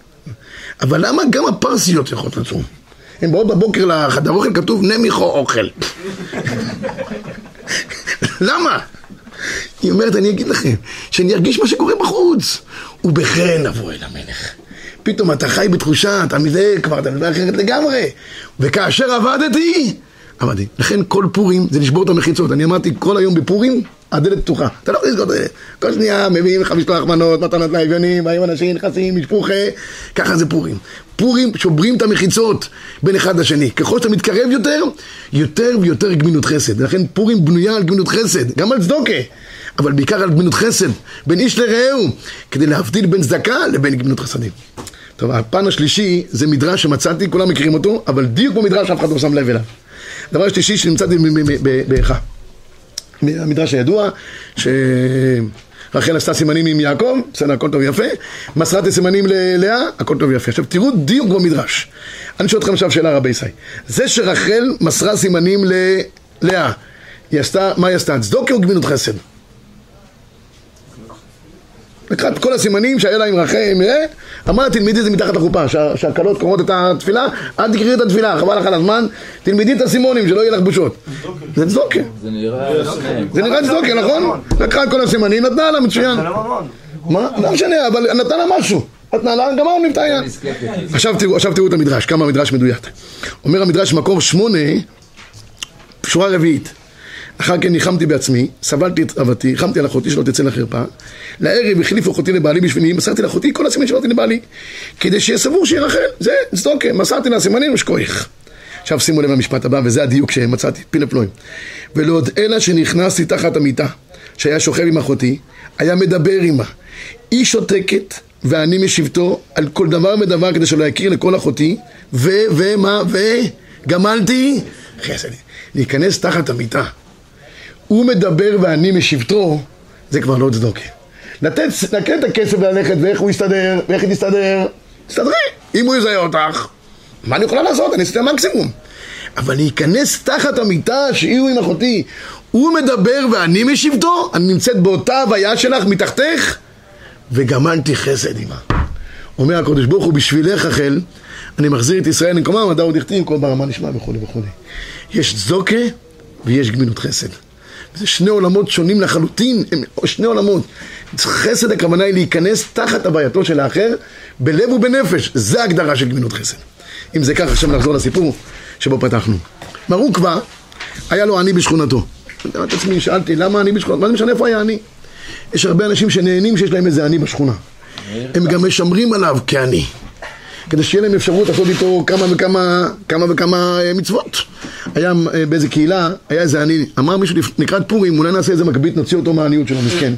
אבל למה גם הפרסיות יכולות לצום? הן באות בבוקר לחדר אוכל, כתוב נמיכו אוכל. למה? היא אומרת, אני אגיד לכם, שאני ארגיש מה שקורה בחוץ. ובכן אבוא אל המלך. פתאום אתה חי בתחושה, אתה מזה כבר, אתה מדבר אחרת לגמרי. וכאשר עבדתי, אמרתי, לכן כל פורים זה לשבור את המחיצות. אני אמרתי, כל היום בפורים, הדלת פתוחה. אתה לא יכול לסגור את הדלת. כל שנייה מביאים לך משלוח מנות, מתנות לאביונים, באים אנשים, נכנסים, משפוחה, ככה זה פורים. פורים שוברים את המחיצות בין אחד לשני. ככל שאתה מתקרב יותר, יותר ויותר גמינות חסד. לכן פורים בנויה על גמינות חסד, גם על צדוקה. אבל בעיקר על גמינות חסד, בין איש לרעהו, כדי להבדיל בין צדקה לבין גמינות חסדים. טוב, הפן השלישי זה מדרש שמצאתי, כולם מכירים אותו, אבל דיוק במדרש אף אחד לא שם לב אליו. דבר שלישי שנמצאתי באיכה. המדרש הידוע, שרחל עשתה סימנים עם יעקב, בסדר, הכל טוב ויפה, מסרה את הסימנים ללאה, הכל טוב ויפה. עכשיו תראו דיוק במדרש. אני שואל אתכם עכשיו שאלה רבי ישי. זה שרחל מסרה סימנים ללאה, היא עשתה, מה היא עשתה? צדוקה או גמינות חסד? לקחה את כל הסימנים שהיה לה עם רחל, אמר לה תלמדי את זה מתחת לחופה, שהכלות קוראות את התפילה, אל תקראי את התפילה, חבל לך על הזמן, תלמדי את הסימונים, שלא יהיה לך בושות. זה צדוקה. זה נראה... זה נראה צדוקה, נכון? לקחה את כל הסימנים, נתנה לה, מצוין. מה? לא משנה, אבל נתנה לה משהו. נתנה לה, גמרנו את העניין. עכשיו תראו את המדרש, כמה המדרש מדויק. אומר המדרש מקור שמונה, שורה רביעית. אחר כן ניחמתי בעצמי, סבלתי את אהבתי, ניחמתי על אחותי שלא תצא לחרפה. לערב החליפו אחותי לבעלי בשבילי, מסרתי לאחותי כל הסימנים שאמרתי לבעלי, כדי שיהיה סבור שיהיה רחל. זה צדוקה, מסרתי לה סימנים ושכוייך. עכשיו שימו לב למשפט הבא, וזה הדיוק שמצאתי, פילה פלואים. ולעוד אלא שנכנסתי תחת המיטה, שהיה שוכב עם אחותי, היה מדבר עמה. היא שותקת, ואני משבתו על כל דבר ודבר כדי שלא יכיר לכל אחותי, ו, ומה, וגמלתי חסד. להיכנס תחת המיטה. הוא מדבר ואני משבתו, זה כבר לא צדוקה. לתת, לתת את הכסף וללכת ואיך הוא יסתדר, ואיך היא תסתדר, תסתדרי. אם הוא יזהה אותך, מה אני יכולה לעשות? אני אעשה את המקסימום. אבל להיכנס תחת המיטה שהיא הוא עם אחותי, הוא מדבר ואני משבתו, אני נמצאת באותה הוויה שלך מתחתך, וגמלתי חסד עימה. אומר הקדוש ברוך הוא, בשבילך רחל, אני מחזיר את ישראל למקומם, עוד דכתיב, כל ברמה נשמע וכולי וכולי. יש צדוקה ויש גמינות חסד. זה שני עולמות שונים לחלוטין, הם שני עולמות. חסד הכוונה היא להיכנס תחת הווייתו של האחר, בלב ובנפש. זה ההגדרה של גמינות חסד. אם זה ככה, עכשיו נחזור לסיפור שבו פתחנו. מר עוקבא, היה לו עני בשכונתו. את עצמי שאלתי, למה עני בשכונתו? מה זה משנה איפה היה עני? יש הרבה אנשים שנהנים שיש להם איזה עני בשכונה. הם גם משמרים עליו כעני. כדי שיהיה להם אפשרות לעשות איתו כמה וכמה, כמה וכמה אה, מצוות. היה אה, באיזה קהילה, היה איזה עני, אמר מישהו לקראת פורים, אולי נעשה איזה מקבית, נוציא אותו מהעניות שלו, מסכן.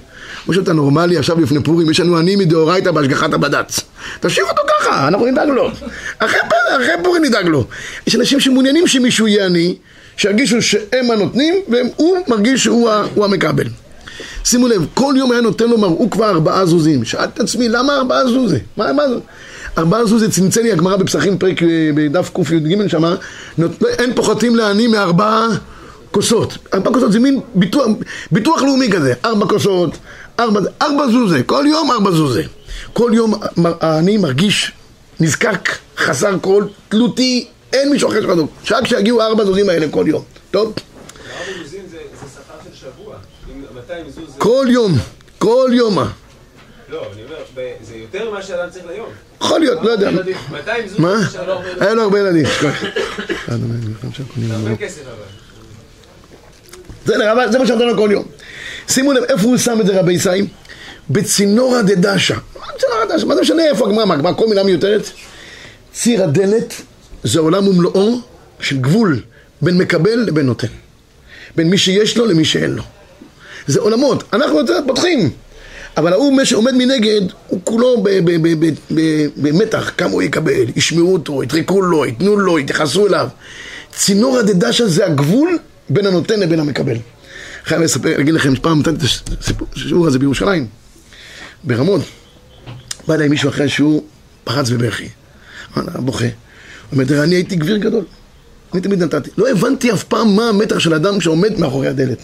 משה, אתה נורמלי עכשיו לפני פורים, יש לנו עני מדאורייתא בהשגחת הבד"ץ. תשאיר אותו ככה, אנחנו נדאג לו. אחרי, אחרי פורים נדאג לו. יש אנשים שמעוניינים שמישהו יהיה עני, שירגישו שהם הנותנים, והוא מרגיש שהוא המקבל. שימו לב, כל יום היה נותן לו מראו כבר ארבעה זוזים. שאלתי את עצמי, למה ארבעה זוזי? מה, מה זה? ארבעה זוזי צנצני, הגמרא בפסחים פרק אה, בדף קי"ג שמה, אין פוחתים לעני מארבעה כוסות. ארבע כוסות זה מין ביטוח, ביטוח לאומי כזה. ארבע כוסות, ארבע, ארבע זוזי, כל יום ארבע זוזי. כל יום העני מרגיש נזקק, חסר כל, תלותי, אין מישהו אחר שחזור. שרק כשיגיעו ארבע זוזים האלה כל יום. טוב? כל יום, כל יום. לא, אני אומר, זה יותר ממה שאדם צריך ליום. יכול להיות, לא יודע. 200 זוג, מה? היה לו הרבה ילדים. הרבה כסף אבל. זה מה שנותן לו כל יום. שימו לב, איפה הוא שם את זה רבי ישי? בצינורא דדשא. צינורא דדשא, מה זה משנה איפה הגמרא? מה, כל מילה מיותרת? ציר הדלת זה עולם ומלואו של גבול בין מקבל לבין נותן. בין מי שיש לו למי שאין לו. זה עולמות, אנחנו יותר פותחים. אבל ההוא שעומד מנגד, הוא כולו במתח, כמה הוא יקבל, ישמעו אותו, יתרקו לו, ייתנו לו, יתייחסו אליו. צינור הדדשה זה הגבול בין הנותן לבין המקבל. חייב לספר, להגיד לכם, פעם נתתי את השיעור הזה בירושלים, ברמות. בא אליי מישהו אחרי שהוא פרץ בבכי. בוכה. הוא אומר, אני הייתי גביר גדול. אני תמיד נתתי. לא הבנתי אף פעם מה המתח של אדם שעומד מאחורי הדלת.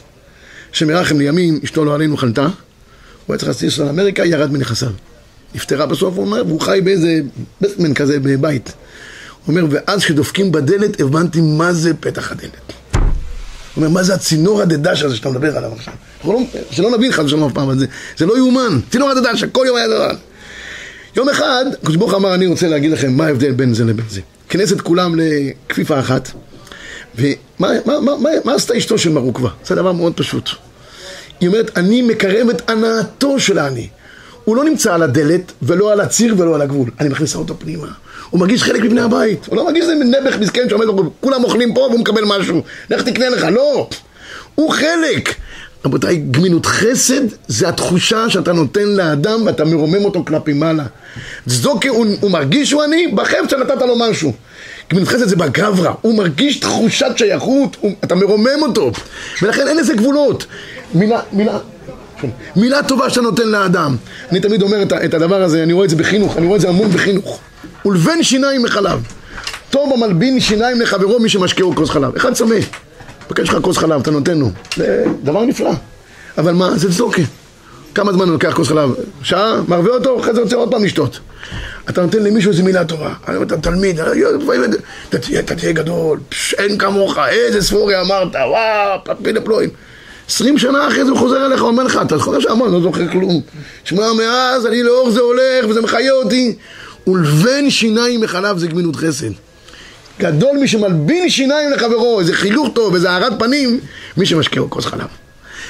שמרחם לימים, אשתו לא עלינו חלתה, הוא היה צריך להסיס על אמריקה, ירד מנכסיו. נפטרה בסוף, הוא אומר, והוא חי באיזה בסטמן כזה בבית. הוא אומר, ואז כשדופקים בדלת, הבנתי מה זה פתח הדלת. הוא אומר, מה זה הצינור הדדש הזה שאתה מדבר עליו עכשיו? לא, שלא נבין חס ושלום אף פעם על זה. זה לא יאומן. צינור הדדש, כל יום היה דבר. יום אחד, הקדוש ברוך אמר, אני רוצה להגיד לכם מה ההבדל בין זה לבין זה. כנסת כולם לכפיפה אחת, ומה מה, מה, מה, מה עשתה אשתו של מרוקווה? זה דבר מאוד פשוט. היא אומרת, אני מקרב את הנאתו של העני. הוא לא נמצא על הדלת, ולא על הציר ולא על הגבול. אני מכניסה אותו פנימה. הוא מרגיש חלק מבני הבית. הוא לא מרגיש איזה נעבך מסכן שעומד, כולם אוכלים פה והוא מקבל משהו. לך תקנה לך. לא. הוא חלק. רבותיי, גמילות חסד זה התחושה שאתה נותן לאדם ואתה מרומם אותו כלפי מעלה. צדוקה, הוא, הוא מרגיש שהוא עני, בחפץ שנתת לו משהו. גמילות חסד זה בגברא, הוא מרגיש תחושת שייכות, הוא, אתה מרומם אותו. ולכן אין לזה גבולות. מילה, מילה, מילה טובה שאתה נותן לאדם. אני תמיד אומר את, את הדבר הזה, אני רואה את זה בחינוך, אני רואה את זה המון בחינוך. ולבן שיניים מחלב. טוב המלבין שיניים לחברו מי שמשקהו כוס חלב. אחד צמא. מבקש לך כוס חלב, אתה נותן לו. זה דבר נפלא. אבל מה, זה צדוקה. כמה זמן הוא לוקח כוס חלב? שעה? מרווה אותו, אחרי זה רוצה עוד פעם לשתות. אתה נותן למישהו איזה מילה טובה. אתה תלמיד, אתה תהיה גדול, אין כמוך, איזה ספורי אמרת, וואו, פפילה פלואים. עשרים שנה אחרי זה הוא חוזר אליך, אומר לך, אתה זוכר שאמר, אני לא זוכר כלום. שמע, מאז אני לאור זה הולך וזה מחיה אותי. ולבן שיניים מחלב זה גמינות חסד. גדול מי שמלבין שיניים לחברו, איזה חילוך טוב, איזה הארת פנים, מי שמשקיעו כוס חלב.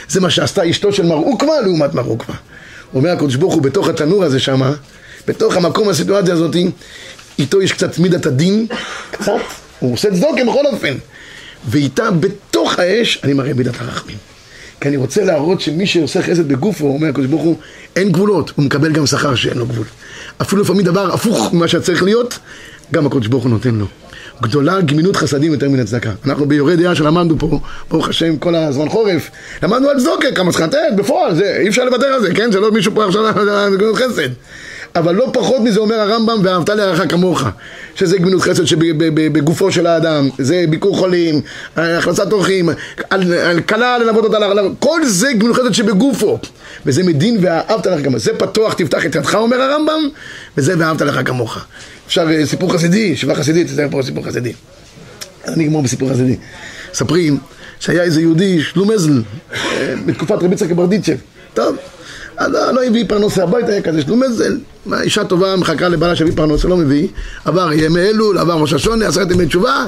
זה מה שעשתה אשתו של מר עוקווה לעומת מר עוקווה. אומר הקדוש ברוך הוא בתוך התנור הזה שמה, בתוך המקום הסיטואציה הזאת, איתו יש קצת מידת הדין, קצת, הוא עושה צדוקה בכל אופן. ואיתה בתוך האש אני מראה מידת הרחמים. כי אני רוצה להראות שמי שעושה חסד בגופו, אומר הקדוש ברוך הוא, אין גבולות, הוא מקבל גם שכר שאין לו גבול. אפילו לפעמים דבר הפוך ממה שצריך להיות, גם הקדוש ברוך הוא נותן לו. גדולה גמינות חסדים יותר מן הצדקה. אנחנו ביורי דעה שלמדנו פה, ברוך השם, כל הזמן חורף, למדנו על צדוקה, כמה צריך לתת, בפועל, זה, אי אפשר לוותר על זה, כן? זה לא מישהו פה עכשיו על גמילות חסד. אבל לא פחות מזה אומר הרמב"ם, ואהבת לרעך כמוך, שזה גמילות חסד שבגופו של האדם, זה ביקור חולים, הכנסת אורחים, כלה ללוות אותה, כל זה גמילות חסד שבגופו, וזה מדין ואהבת לך כמוך, זה פתוח תפתח את ידך אומר הרמב"ם, וזה ואהבת לך כמוך. אפשר אה, סיפור חסידי, שבעה חסידית, זה פה סיפור חסידי. אני אגמור בסיפור חסידי. מספרים שהיה איזה יהודי, שלומזל, אה, בתקופת רבי יצחק ברדיצ'ב. טוב, אז לא הביא פרנוס הביתה, היה כזה שלומזל, אישה טובה מחכה לבעלה שיביא פרנוס, לא מביא, עבר ימי אלול, עבר ראש השונה, עשרת ימי תשובה,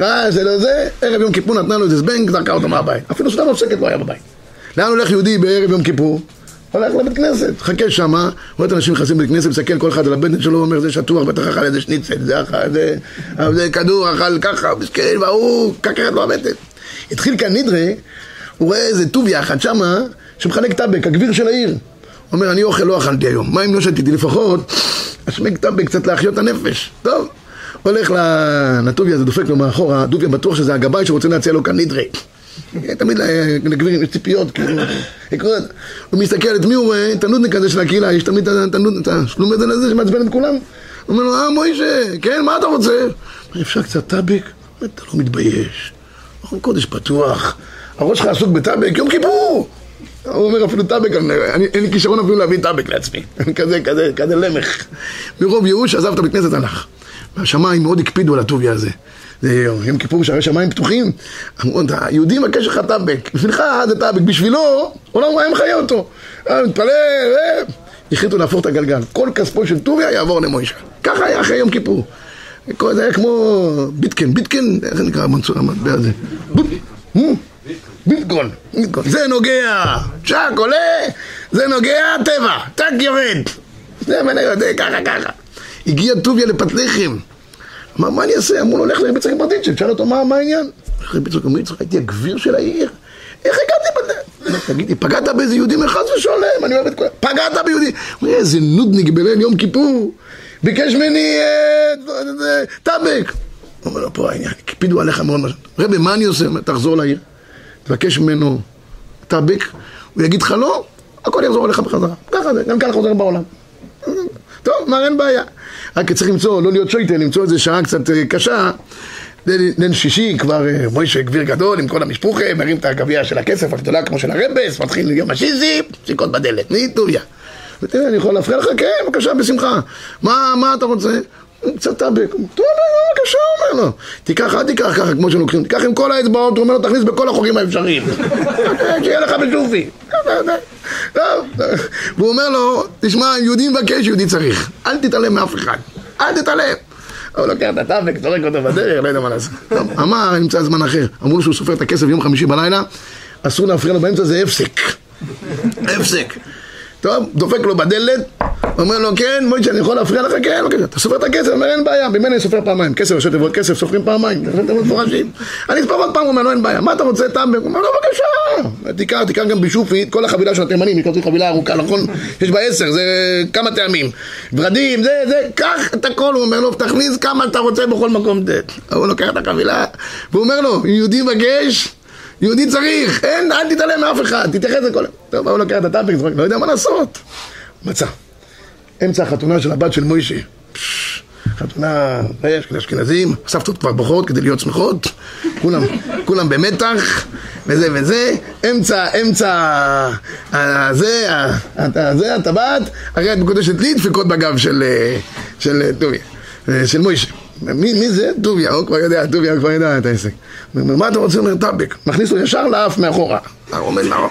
ראה זה לא זה, ערב יום כיפור נתנה לו איזה זבנג, זרקה אותו מהבית. אפילו סתם מפסקת לא היה בבית. לאן הולך יהודי בערב יום כיפור? הולך לבית כנסת, חכה שמה, רואה את האנשים נכנסים לבית כנסת, מסתכל כל אחד על הבטן שלו, אומר זה שטוח, בטח אכל איזה שניצל, זה אכל, זה, זה כדור, אכל ככה, מסכן, והוא קקרת לו הבטן. התחיל כאן נדרה, הוא רואה איזה טוביה אחת שמה, שמחלק טבק, הגביר של העיר. אומר, אני אוכל לא אכלתי היום, מים לא שתיתי לפחות, אשמק טבק קצת להחיות הנפש. טוב, הולך לטוביה הזה, דופק לו מאחורה, דוביה בטוח שזה הגבאי שרוצה להציע לו כאן נדרה. תמיד לגבירים יש ציפיות, כאילו, הוא מסתכל את מי הוא רואה, את הנודניק הזה של הקהילה, יש תמיד את השלומד הזה שמעצבן את כולם. הוא אומר לו, אה מוישה, כן, מה אתה רוצה? אפשר קצת טאבק? אתה לא מתבייש. ארון קודש פתוח, הראש שלך עסוק בטאבק, יום כיפור! הוא אומר אפילו טאבק, אין לי כישרון אפילו להביא טאבק לעצמי, כזה, כזה, כזה למך. מרוב ייאוש עזב את הבית כנסת הלך. והשמיים מאוד הקפידו על הטוביה הזה. זה יום כיפור שערי שמיים פתוחים. אמרו, היהודי מבקש לך טאבק, בשבילך זה טאבק, בשבילו עולם היה מחיה אותו. מתפלל, החליטו להפוך את הגלגל. כל כספו של טוביה יעבור למוישה. ככה היה אחרי יום כיפור. זה היה כמו ביטקן, ביטקן, איך זה נקרא המטבע הזה? ביטקון, זה נוגע, צ'אק עולה, זה נוגע, טבע, טאק יורד. זה מניות, ככה ככה. הגיע טוביה לפת לחם. מה אני אעשה? אמרו לו, לך לרבי יצחק ברדיצ'ב, שאל אותו, מה העניין? יצחק אומר, יצחק, הייתי הגביר של העיר. איך הגעתי בזה? תגידי, פגעת באיזה יהודי מחס ושולם, אני אוהב את כולם. פגעת ביהודי. איזה נודניק בליל יום כיפור. ביקש ממני טאבק. הוא אומר לו, פה העניין, הקפידו עליך מאוד משהו. רבי, מה אני עושה? תחזור לעיר, תבקש ממנו טאבק, הוא יגיד לך לא, הכל יחזור אליך בחזרה. ככה זה, גם ככה חוזר בעולם. טוב, מה אין בעיה. רק צריך למצוא, לא להיות שויטל, למצוא איזה שעה קצת קשה. ליל שישי כבר מוישה גביר גדול עם כל המשפוחה, מרים את הגביע של הכסף הגדולה כמו של הרבס, מתחיל יום השיזי, סיכות בדלת, ניטוביה. ותראה, אני יכול להפריע לך? כן, בבקשה, בשמחה. מה, מה אתה רוצה? קצת טאבק. טוב, בבקשה, אומר לו. תיקח, אל תיקח ככה כמו שלוקחים, תיקח עם כל האצבעות, הוא אומר לו, תכניס בכל החורים האפשריים. שיהיה לך בשופי. והוא אומר לו, תשמע, יהודי מבקש, יהודי צריך. אל תתעלם מאף אחד. אל תתעלם. הוא לוקח את הטאבק, זורק אותו בדרך, לא יודע מה לעשות. אמר, נמצא זמן אחר. אמרו לו שהוא סופר את הכסף יום חמישי בלילה, אסור להפריע לו באמצע, זה הפסק. הפסק. טוב, דופק לו בדלת, אומר לו, כן, מוישה, אני יכול להפריע לך? כן, בבקשה. אתה סופר את הכסף? אומר, אין בעיה, ממני אני סופר פעמיים. כסף, ראשי תיבות כסף, סופרים פעמיים. אתם מפורשים. אני אספר עוד פעם, הוא אומר, לא, אין בעיה. מה אתה רוצה, טאבק? הוא אומר, לא, בבקשה. תיקח, תיקח גם בשופי, כל החבילה של התימנים, היא חבילה ארוכה, נכון? יש בה עשר, זה כמה טעמים. ורדים, זה, זה, קח את הכל, הוא אומר לו, תכניס כמה שאתה רוצה בכל מקום. הוא לוקח את החבילה, והוא אומר לו, יהודי בגש, יהודי צריך, אין, אל תתעלם מאף אחד, תתייחס לכל... טוב, הוא לוקח את הטאפק, לא יודע מה לעשות. מצא. אמצע החתונה של הבת של מוישה. חתונה, יש כאלה אשכנזים, הסבתות כבר בוכות כדי להיות שמחות, כולם, כולם במתח, וזה וזה, אמצע, אמצע, ה- זה, ה- ה- זה, הטבעת, הרי את מקודשת לי דפיקות בגב של, אה, של אה, אה, של מוישה. מי, מי זה? טוביה, הוא כבר יודע, טוביה כבר יודע את העסק. הוא אומר, מה אתה רוצה? הוא אומר, טאבק. מכניס לו ישר לאף מאחורה. עומד מאחורה.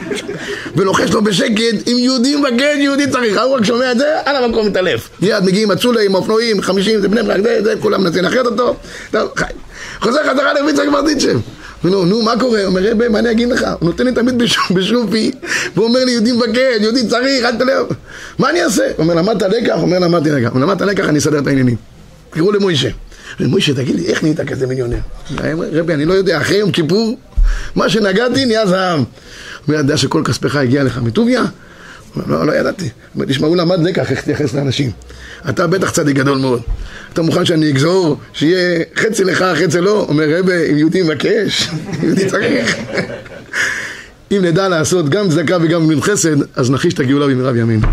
ולוחש לו בשקט, אם יהודי מבגד, יהודי צריך. ההוא רק שומע את זה, על המקום מתעלף. מיד מגיעים הצולה עם אופנועים, חמישים, זה בני ברק, זה, זה, כולם מנסים לאחד אותו. חוזר חזרה לרבי יצחק ברדיצ'ב. לו, נו, מה קורה? אומר, רבי, מה אני אגיד לך? הוא נותן לי תמיד בשופ- בשופי, והוא אומר לי, יהודי מבגד, יהודי צריך, אל תלך. מה אני אעשה? אומר, למדת לקח? אומר, למדתי לקח. אומר, למדת לקח, אני אסדר את העניינים. קראו למוישה. מוישה, תגיד לי, איך נהיית כזה מיליונר? רבי, אני לא יודע, אחרי יום כיפור, מה שנגעתי נהיה זהב. הוא יודע שכל כספך הגיע לך מטוביה? לא, לא ידעתי. הוא אומר, תשמע, הוא למד לקח איך להתייחס לאנשים. אתה בטח צדיק גדול מאוד. אתה מוכן שאני אגזור, שיהיה חצי לך, חצי לא? אומר, רבי, אם יהודי מבקש, יהודי צריך. אם נדע לעשות גם צדקה וגם גמילות חסד, אז נחיש את הגאולה במהרה בימינו.